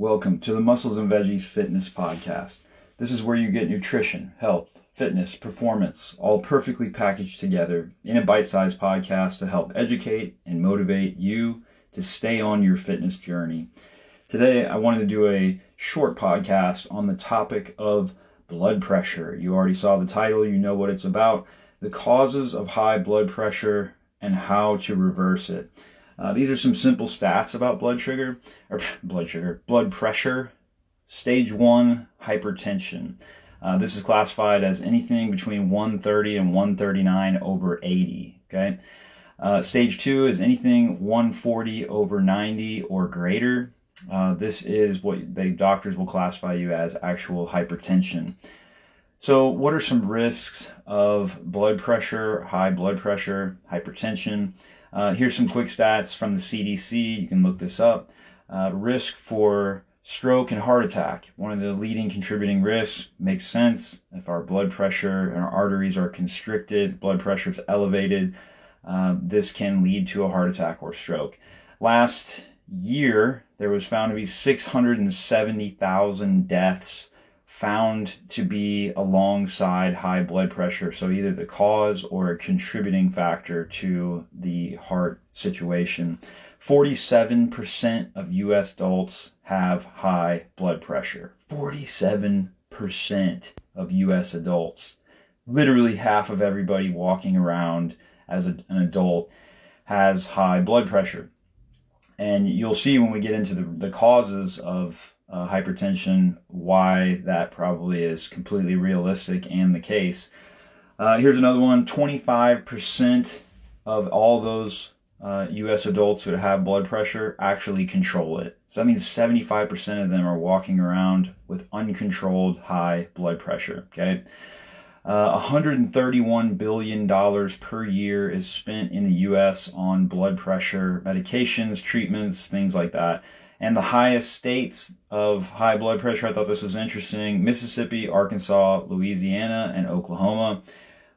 Welcome to the Muscles and Veggies Fitness Podcast. This is where you get nutrition, health, fitness, performance, all perfectly packaged together in a bite sized podcast to help educate and motivate you to stay on your fitness journey. Today, I wanted to do a short podcast on the topic of blood pressure. You already saw the title, you know what it's about the causes of high blood pressure and how to reverse it. Uh, these are some simple stats about blood sugar, or blood sugar, blood pressure. Stage one, hypertension. Uh, this is classified as anything between 130 and 139 over 80. Okay. Uh, stage two is anything 140 over 90 or greater. Uh, this is what the doctors will classify you as actual hypertension. So, what are some risks of blood pressure, high blood pressure, hypertension? Uh, here's some quick stats from the CDC. You can look this up. Uh, risk for stroke and heart attack. One of the leading contributing risks makes sense. If our blood pressure and our arteries are constricted, blood pressure is elevated, uh, this can lead to a heart attack or stroke. Last year, there was found to be 670,000 deaths found to be alongside high blood pressure. So, either the cause or a contributing factor to the heart situation. 47% of US adults have high blood pressure. 47% of US adults. Literally half of everybody walking around as a, an adult has high blood pressure. And you'll see when we get into the, the causes of uh, hypertension, why that probably is completely realistic and the case. Uh, here's another one 25% of all those uh, US adults who have blood pressure actually control it. So that means 75% of them are walking around with uncontrolled high blood pressure. Okay. Uh, $131 billion per year is spent in the US on blood pressure medications, treatments, things like that and the highest states of high blood pressure. I thought this was interesting Mississippi, Arkansas, Louisiana, and Oklahoma.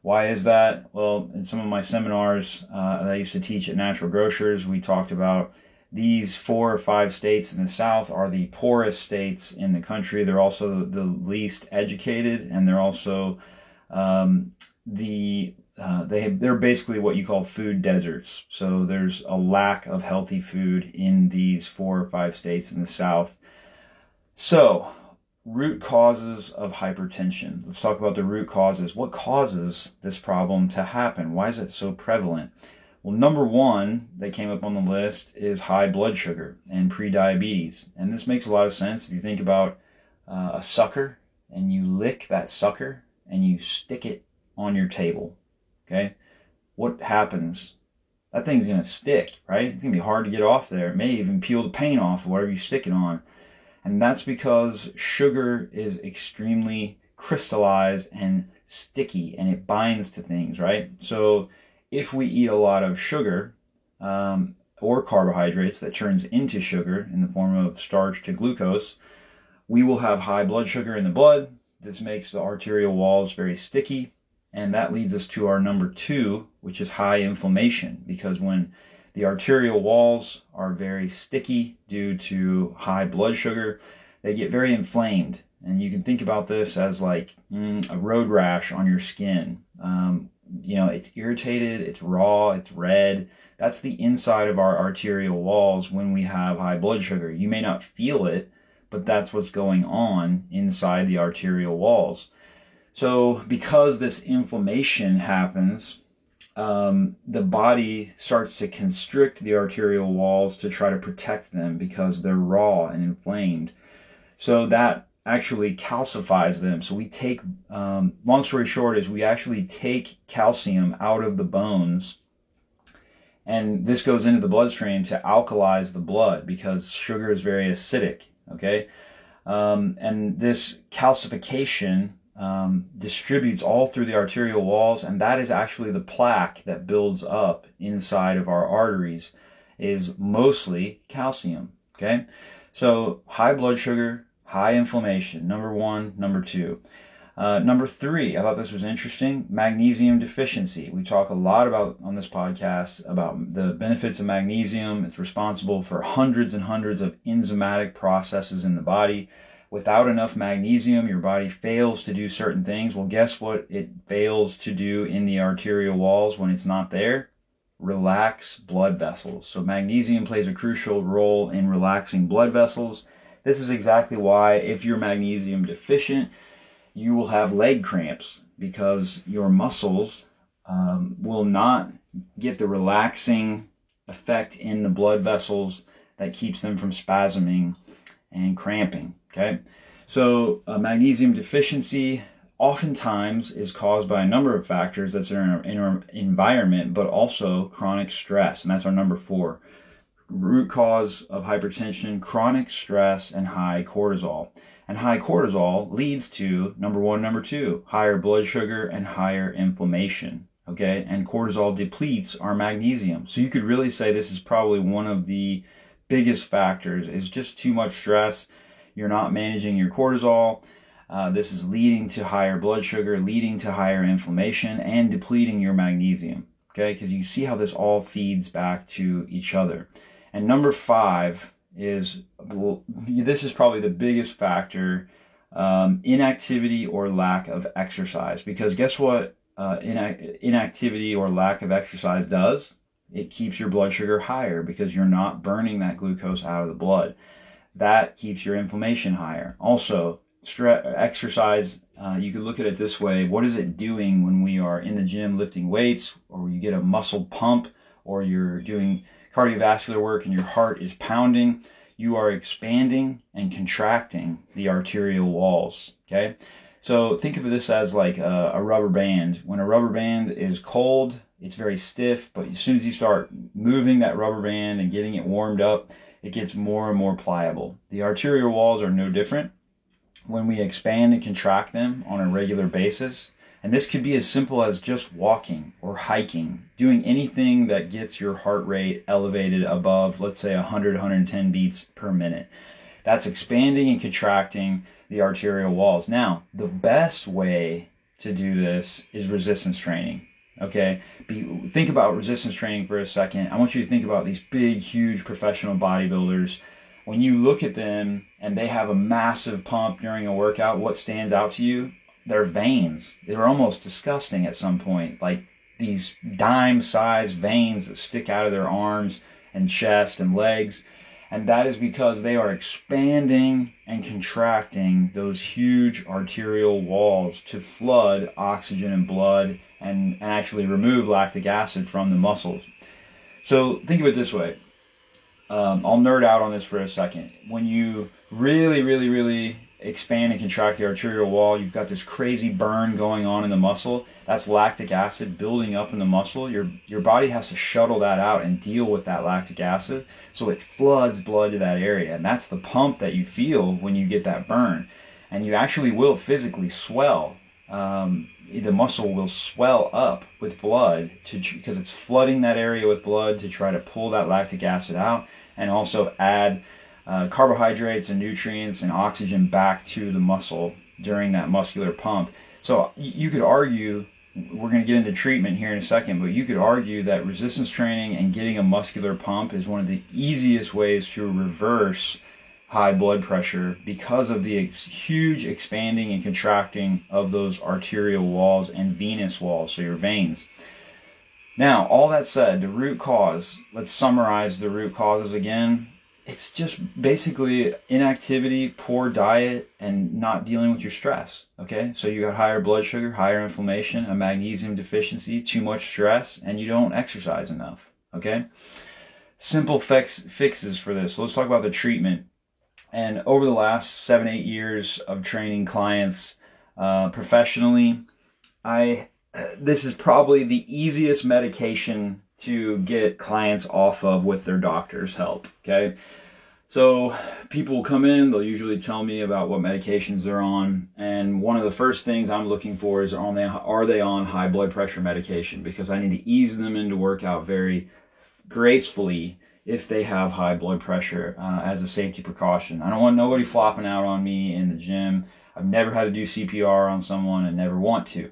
Why is that? Well, in some of my seminars uh, that I used to teach at Natural Grocers, we talked about these four or five states in the South are the poorest states in the country. They're also the least educated, and they're also um, the uh, they they're basically what you call food deserts. So there's a lack of healthy food in these four or five states in the South. So, root causes of hypertension. Let's talk about the root causes. What causes this problem to happen? Why is it so prevalent? Well, number one that came up on the list is high blood sugar and prediabetes. And this makes a lot of sense if you think about uh, a sucker and you lick that sucker and you stick it on your table Okay. What happens? That thing's going to stick, right? It's going to be hard to get off there. It may even peel the paint off of whatever you stick it on. And that's because sugar is extremely crystallized and sticky and it binds to things, right? So if we eat a lot of sugar um, or carbohydrates that turns into sugar in the form of starch to glucose, we will have high blood sugar in the blood. This makes the arterial walls very sticky and that leads us to our number two, which is high inflammation. Because when the arterial walls are very sticky due to high blood sugar, they get very inflamed. And you can think about this as like mm, a road rash on your skin. Um, you know, it's irritated, it's raw, it's red. That's the inside of our arterial walls when we have high blood sugar. You may not feel it, but that's what's going on inside the arterial walls. So, because this inflammation happens, um, the body starts to constrict the arterial walls to try to protect them because they're raw and inflamed. So, that actually calcifies them. So, we take, um, long story short, is we actually take calcium out of the bones. And this goes into the bloodstream to alkalize the blood because sugar is very acidic. Okay. Um, and this calcification um, distributes all through the arterial walls, and that is actually the plaque that builds up inside of our arteries, is mostly calcium. Okay, so high blood sugar, high inflammation, number one, number two. Uh, number three, I thought this was interesting magnesium deficiency. We talk a lot about on this podcast about the benefits of magnesium. It's responsible for hundreds and hundreds of enzymatic processes in the body. Without enough magnesium, your body fails to do certain things. Well, guess what it fails to do in the arterial walls when it's not there? Relax blood vessels. So, magnesium plays a crucial role in relaxing blood vessels. This is exactly why, if you're magnesium deficient, you will have leg cramps because your muscles um, will not get the relaxing effect in the blood vessels that keeps them from spasming and cramping. Okay, so a magnesium deficiency oftentimes is caused by a number of factors that's in our, in our environment, but also chronic stress, and that's our number four root cause of hypertension, chronic stress, and high cortisol. And high cortisol leads to number one, number two, higher blood sugar and higher inflammation. Okay. And cortisol depletes our magnesium. So you could really say this is probably one of the biggest factors is just too much stress. You're not managing your cortisol. Uh, this is leading to higher blood sugar, leading to higher inflammation, and depleting your magnesium. Okay, because you see how this all feeds back to each other. And number five is well, this is probably the biggest factor um, inactivity or lack of exercise. Because guess what? Uh, inac- inactivity or lack of exercise does? It keeps your blood sugar higher because you're not burning that glucose out of the blood. That keeps your inflammation higher. Also, stress, exercise, uh, you could look at it this way. What is it doing when we are in the gym lifting weights or you get a muscle pump or you're doing cardiovascular work and your heart is pounding, you are expanding and contracting the arterial walls. Okay. So think of this as like a, a, rubber band. When a rubber band is cold, it's very stiff, but as soon as you start moving that rubber band and getting it warmed up, it gets more and more pliable. The arterial walls are no different. When we expand and contract them on a regular basis, and this could be as simple as just walking or hiking, doing anything that gets your heart rate elevated above, let's say 100, 110 beats per minute. That's expanding and contracting the arterial walls. Now, the best way to do this is resistance training. Okay, Be, think about resistance training for a second. I want you to think about these big, huge professional bodybuilders. When you look at them and they have a massive pump during a workout, what stands out to you? their veins. They're almost disgusting at some point, like these dime sized veins that stick out of their arms and chest and legs. And that is because they are expanding and contracting those huge arterial walls to flood oxygen and blood and, and actually remove lactic acid from the muscles. So think of it this way. Um, I'll nerd out on this for a second. When you really, really, really expand and contract the arterial wall. You've got this crazy burn going on in the muscle. That's lactic acid building up in the muscle. Your your body has to shuttle that out and deal with that lactic acid, so it floods blood to that area, and that's the pump that you feel when you get that burn, and you actually will physically swell. Um, the muscle will swell up with blood to because it's flooding that area with blood to try to pull that lactic acid out and also add uh, carbohydrates and nutrients and oxygen back to the muscle during that muscular pump. So you could argue, we're going to get into treatment here in a second, but you could argue that resistance training and getting a muscular pump is one of the easiest ways to reverse high blood pressure because of the ex- huge expanding and contracting of those arterial walls and venous walls, so your veins. Now, all that said, the root cause, let's summarize the root causes again it's just basically inactivity, poor diet, and not dealing with your stress. Okay, so you got higher blood sugar, higher inflammation, a magnesium deficiency, too much stress, and you don't exercise enough. Okay, simple fix fixes for this. So let's talk about the treatment. And over the last seven, eight years of training clients uh, professionally, I this is probably the easiest medication to get clients off of with their doctor's help. Okay. So people will come in, they'll usually tell me about what medications they're on, and one of the first things I'm looking for is are they are they on high blood pressure medication because I need to ease them into workout very gracefully if they have high blood pressure uh, as a safety precaution. I don't want nobody flopping out on me in the gym. I've never had to do CPR on someone and never want to.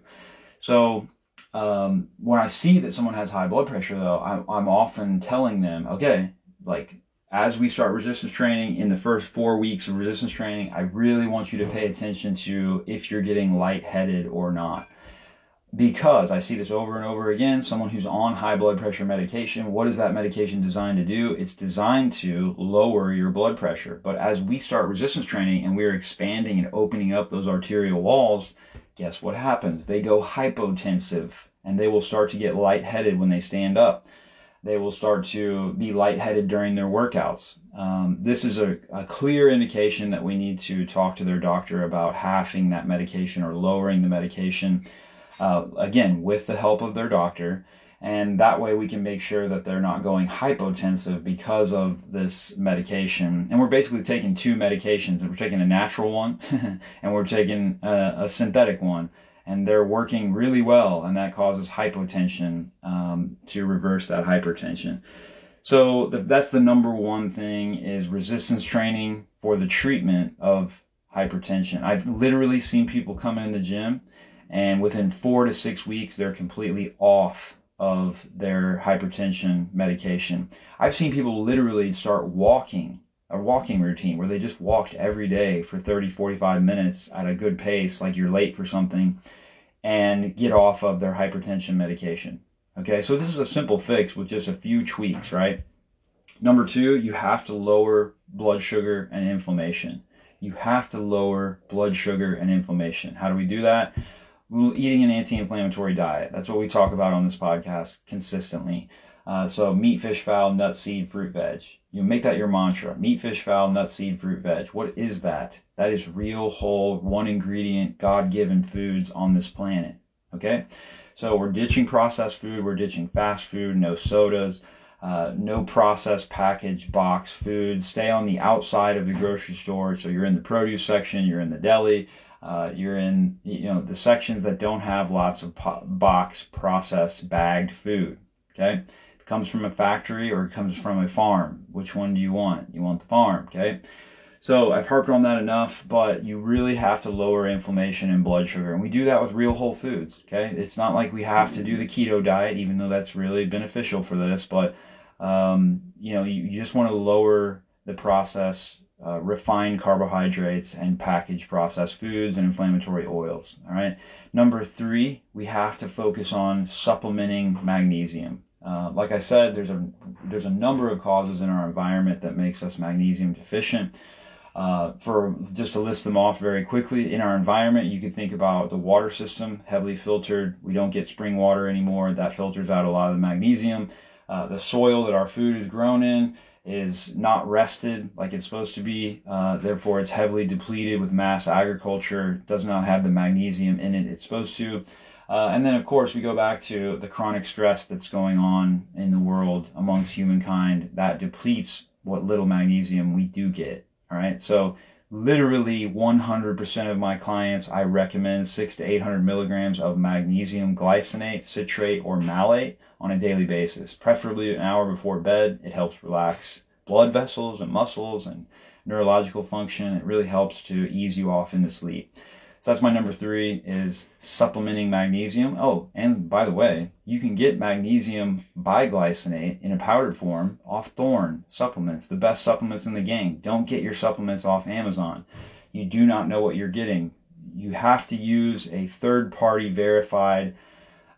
So um, when I see that someone has high blood pressure, though, I'm, I'm often telling them, okay, like as we start resistance training in the first four weeks of resistance training, I really want you to pay attention to if you're getting lightheaded or not. Because I see this over and over again, someone who's on high blood pressure medication, what is that medication designed to do? It's designed to lower your blood pressure. But as we start resistance training and we're expanding and opening up those arterial walls, guess what happens? They go hypotensive and they will start to get lightheaded when they stand up they will start to be lightheaded during their workouts. Um, this is a, a, clear indication that we need to talk to their doctor about halving that medication or lowering the medication, uh, again, with the help of their doctor. And that way we can make sure that they're not going hypotensive because of this medication. And we're basically taking two medications. And We're taking a natural one and we're taking a, a synthetic one and they're working really well, and that causes hypotension um, to reverse that hypertension. So that's the number one thing is resistance training for the treatment of hypertension. I've literally seen people come in the gym, and within four to six weeks, they're completely off of their hypertension medication. I've seen people literally start walking a walking routine where they just walked every day for 30, 45 minutes at a good pace, like you're late for something, and get off of their hypertension medication. Okay, so this is a simple fix with just a few tweaks, right? Number two, you have to lower blood sugar and inflammation. You have to lower blood sugar and inflammation. How do we do that? Eating an anti inflammatory diet. That's what we talk about on this podcast consistently. Uh, so, meat, fish, fowl, nut, seed, fruit, veg. You make that your mantra. Meat, fish, fowl, nut, seed, fruit, veg. What is that? That is real, whole, one ingredient, God given foods on this planet. Okay? So we're ditching processed food, we're ditching fast food, no sodas, uh, no processed packaged box food. Stay on the outside of the grocery store. So you're in the produce section, you're in the deli, uh, you're in you know the sections that don't have lots of po- box processed bagged food. Okay? It comes from a factory or it comes from a farm. Which one do you want? You want the farm, okay? So I've harped on that enough, but you really have to lower inflammation and blood sugar. And we do that with real whole foods, okay? It's not like we have to do the keto diet, even though that's really beneficial for this, but, um, you know, you, you just want to lower the process, uh, refined carbohydrates and packaged processed foods and inflammatory oils, all right? Number three, we have to focus on supplementing magnesium. Uh, like I said, there's a there's a number of causes in our environment that makes us magnesium deficient. Uh, for just to list them off very quickly, in our environment, you can think about the water system, heavily filtered. We don't get spring water anymore. That filters out a lot of the magnesium. Uh, the soil that our food is grown in is not rested like it's supposed to be. Uh, therefore, it's heavily depleted with mass agriculture. Does not have the magnesium in it it's supposed to. Uh, and then, of course, we go back to the chronic stress that's going on in the world amongst humankind that depletes what little magnesium we do get. All right. So, literally 100% of my clients, I recommend six to 800 milligrams of magnesium glycinate, citrate, or malate on a daily basis, preferably an hour before bed. It helps relax blood vessels and muscles and neurological function. It really helps to ease you off into sleep. So that's my number three is supplementing magnesium. Oh, and by the way, you can get magnesium biglycinate in a powdered form off Thorne supplements, the best supplements in the game. Don't get your supplements off Amazon. You do not know what you're getting. You have to use a third party verified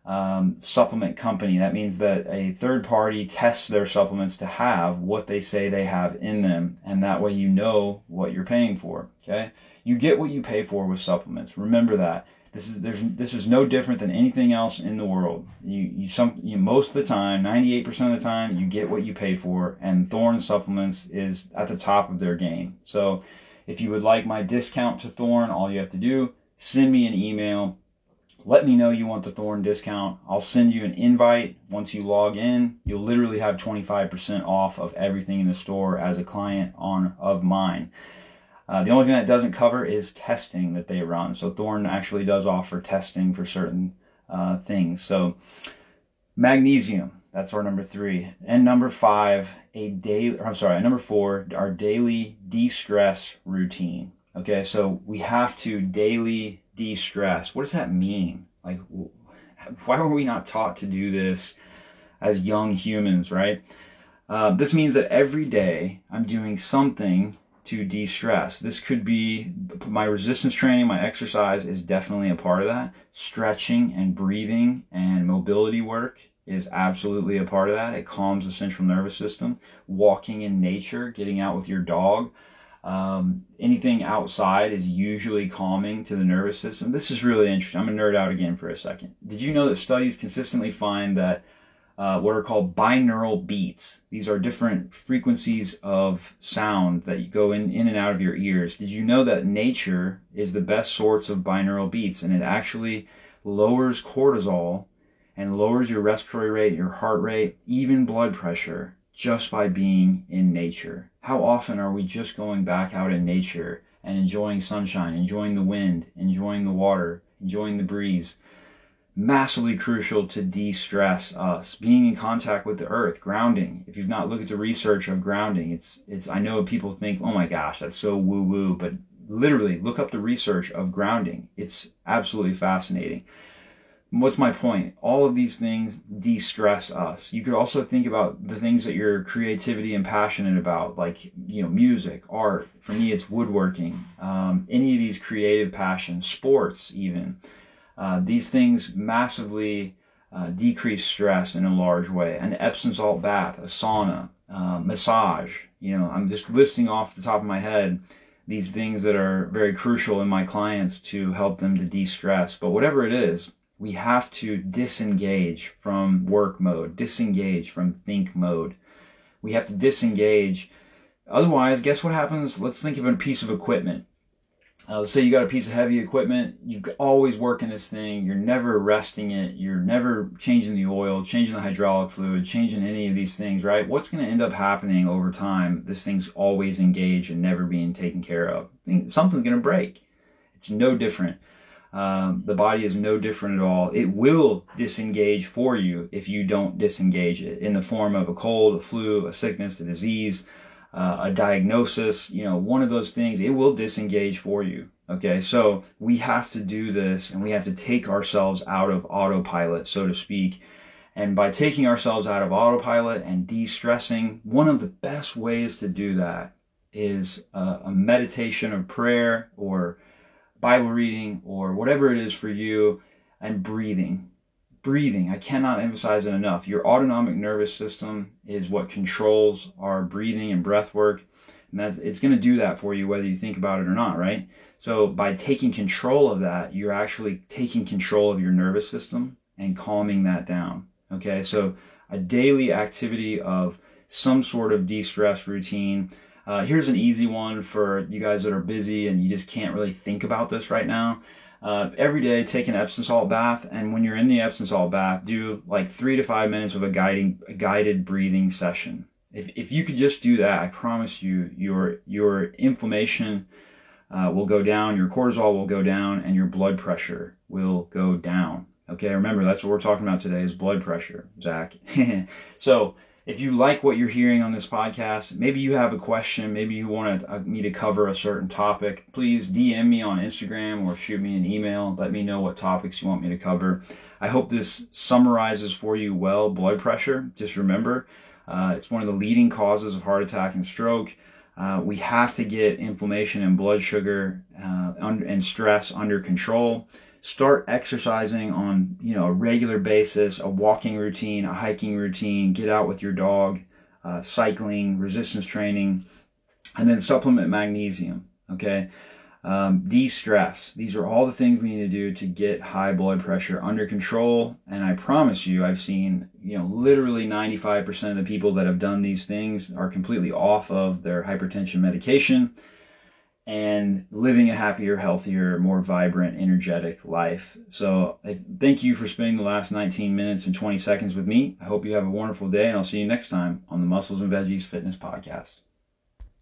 um, supplement company. That means that a third party tests their supplements to have what they say they have in them, and that way you know what you're paying for. Okay you get what you pay for with supplements. Remember that. This is there's this is no different than anything else in the world. You you some you, most of the time, 98% of the time, you get what you pay for, and Thorne Supplements is at the top of their game. So, if you would like my discount to Thorne, all you have to do send me an email. Let me know you want the Thorne discount. I'll send you an invite. Once you log in, you'll literally have 25% off of everything in the store as a client on of mine. Uh, the only thing that doesn't cover is testing that they run. So Thorne actually does offer testing for certain uh, things. So magnesium, that's our number three. And number five, a daily, I'm sorry, number four, our daily de-stress routine. Okay, so we have to daily de stress. What does that mean? Like, why were we not taught to do this as young humans, right? Uh, this means that every day I'm doing something to de stress. This could be my resistance training, my exercise is definitely a part of that. Stretching and breathing and mobility work is absolutely a part of that. It calms the central nervous system. Walking in nature, getting out with your dog, um, anything outside is usually calming to the nervous system. This is really interesting. I'm going to nerd out again for a second. Did you know that studies consistently find that uh, what are called binaural beats. These are different frequencies of sound that go in, in and out of your ears. Did you know that nature is the best source of binaural beats and it actually lowers cortisol and lowers your respiratory rate, your heart rate, even blood pressure just by being in nature? How often are we just going back out in nature and enjoying sunshine, enjoying the wind, enjoying the water, enjoying the breeze? massively crucial to de-stress us being in contact with the earth grounding if you've not looked at the research of grounding it's it's i know people think oh my gosh that's so woo woo but literally look up the research of grounding it's absolutely fascinating what's my point all of these things de-stress us you could also think about the things that you're creativity and passionate about like you know music art for me it's woodworking um, any of these creative passions sports even uh, these things massively uh, decrease stress in a large way. An Epsom salt bath, a sauna, uh, massage. You know, I'm just listing off the top of my head these things that are very crucial in my clients to help them to de-stress. But whatever it is, we have to disengage from work mode, disengage from think mode. We have to disengage. Otherwise, guess what happens? Let's think of a piece of equipment uh, let's say you got a piece of heavy equipment, you always working this thing, you're never resting it, you're never changing the oil, changing the hydraulic fluid, changing any of these things, right? What's going to end up happening over time? This thing's always engaged and never being taken care of. Something's going to break. It's no different. Um, the body is no different at all. It will disengage for you if you don't disengage it in the form of a cold, a flu, a sickness, a disease, uh, a diagnosis, you know, one of those things, it will disengage for you. Okay, so we have to do this and we have to take ourselves out of autopilot, so to speak. And by taking ourselves out of autopilot and de stressing, one of the best ways to do that is a, a meditation of prayer or Bible reading or whatever it is for you and breathing breathing. I cannot emphasize it enough. Your autonomic nervous system is what controls our breathing and breath work. And that's, it's going to do that for you whether you think about it or not, right? So by taking control of that, you're actually taking control of your nervous system and calming that down. Okay. So a daily activity of some sort of de-stress routine. Uh, here's an easy one for you guys that are busy and you just can't really think about this right now uh, every day take an Epsom salt bath, and when you're in the Epsom salt bath, do like three to five minutes of a guiding a guided breathing session. If if you could just do that, I promise you, your your inflammation uh, will go down, your cortisol will go down, and your blood pressure will go down. Okay, remember that's what we're talking about today is blood pressure, Zach. so if you like what you're hearing on this podcast, maybe you have a question, maybe you want uh, me to cover a certain topic, please DM me on Instagram or shoot me an email. Let me know what topics you want me to cover. I hope this summarizes for you well blood pressure. Just remember, uh, it's one of the leading causes of heart attack and stroke. Uh, we have to get inflammation and blood sugar uh, and stress under control start exercising on you know a regular basis a walking routine a hiking routine get out with your dog uh, cycling resistance training and then supplement magnesium okay? Um, de-stress. These are all the things we need to do to get high blood pressure under control and i promise you i've seen you know literally 95% of the people that have done these things are completely off of their hypertension medication and living a happier, healthier, more vibrant, energetic life. So thank you for spending the last 19 minutes and 20 seconds with me. I hope you have a wonderful day, and I'll see you next time on the Muscles and Veggies Fitness Podcast.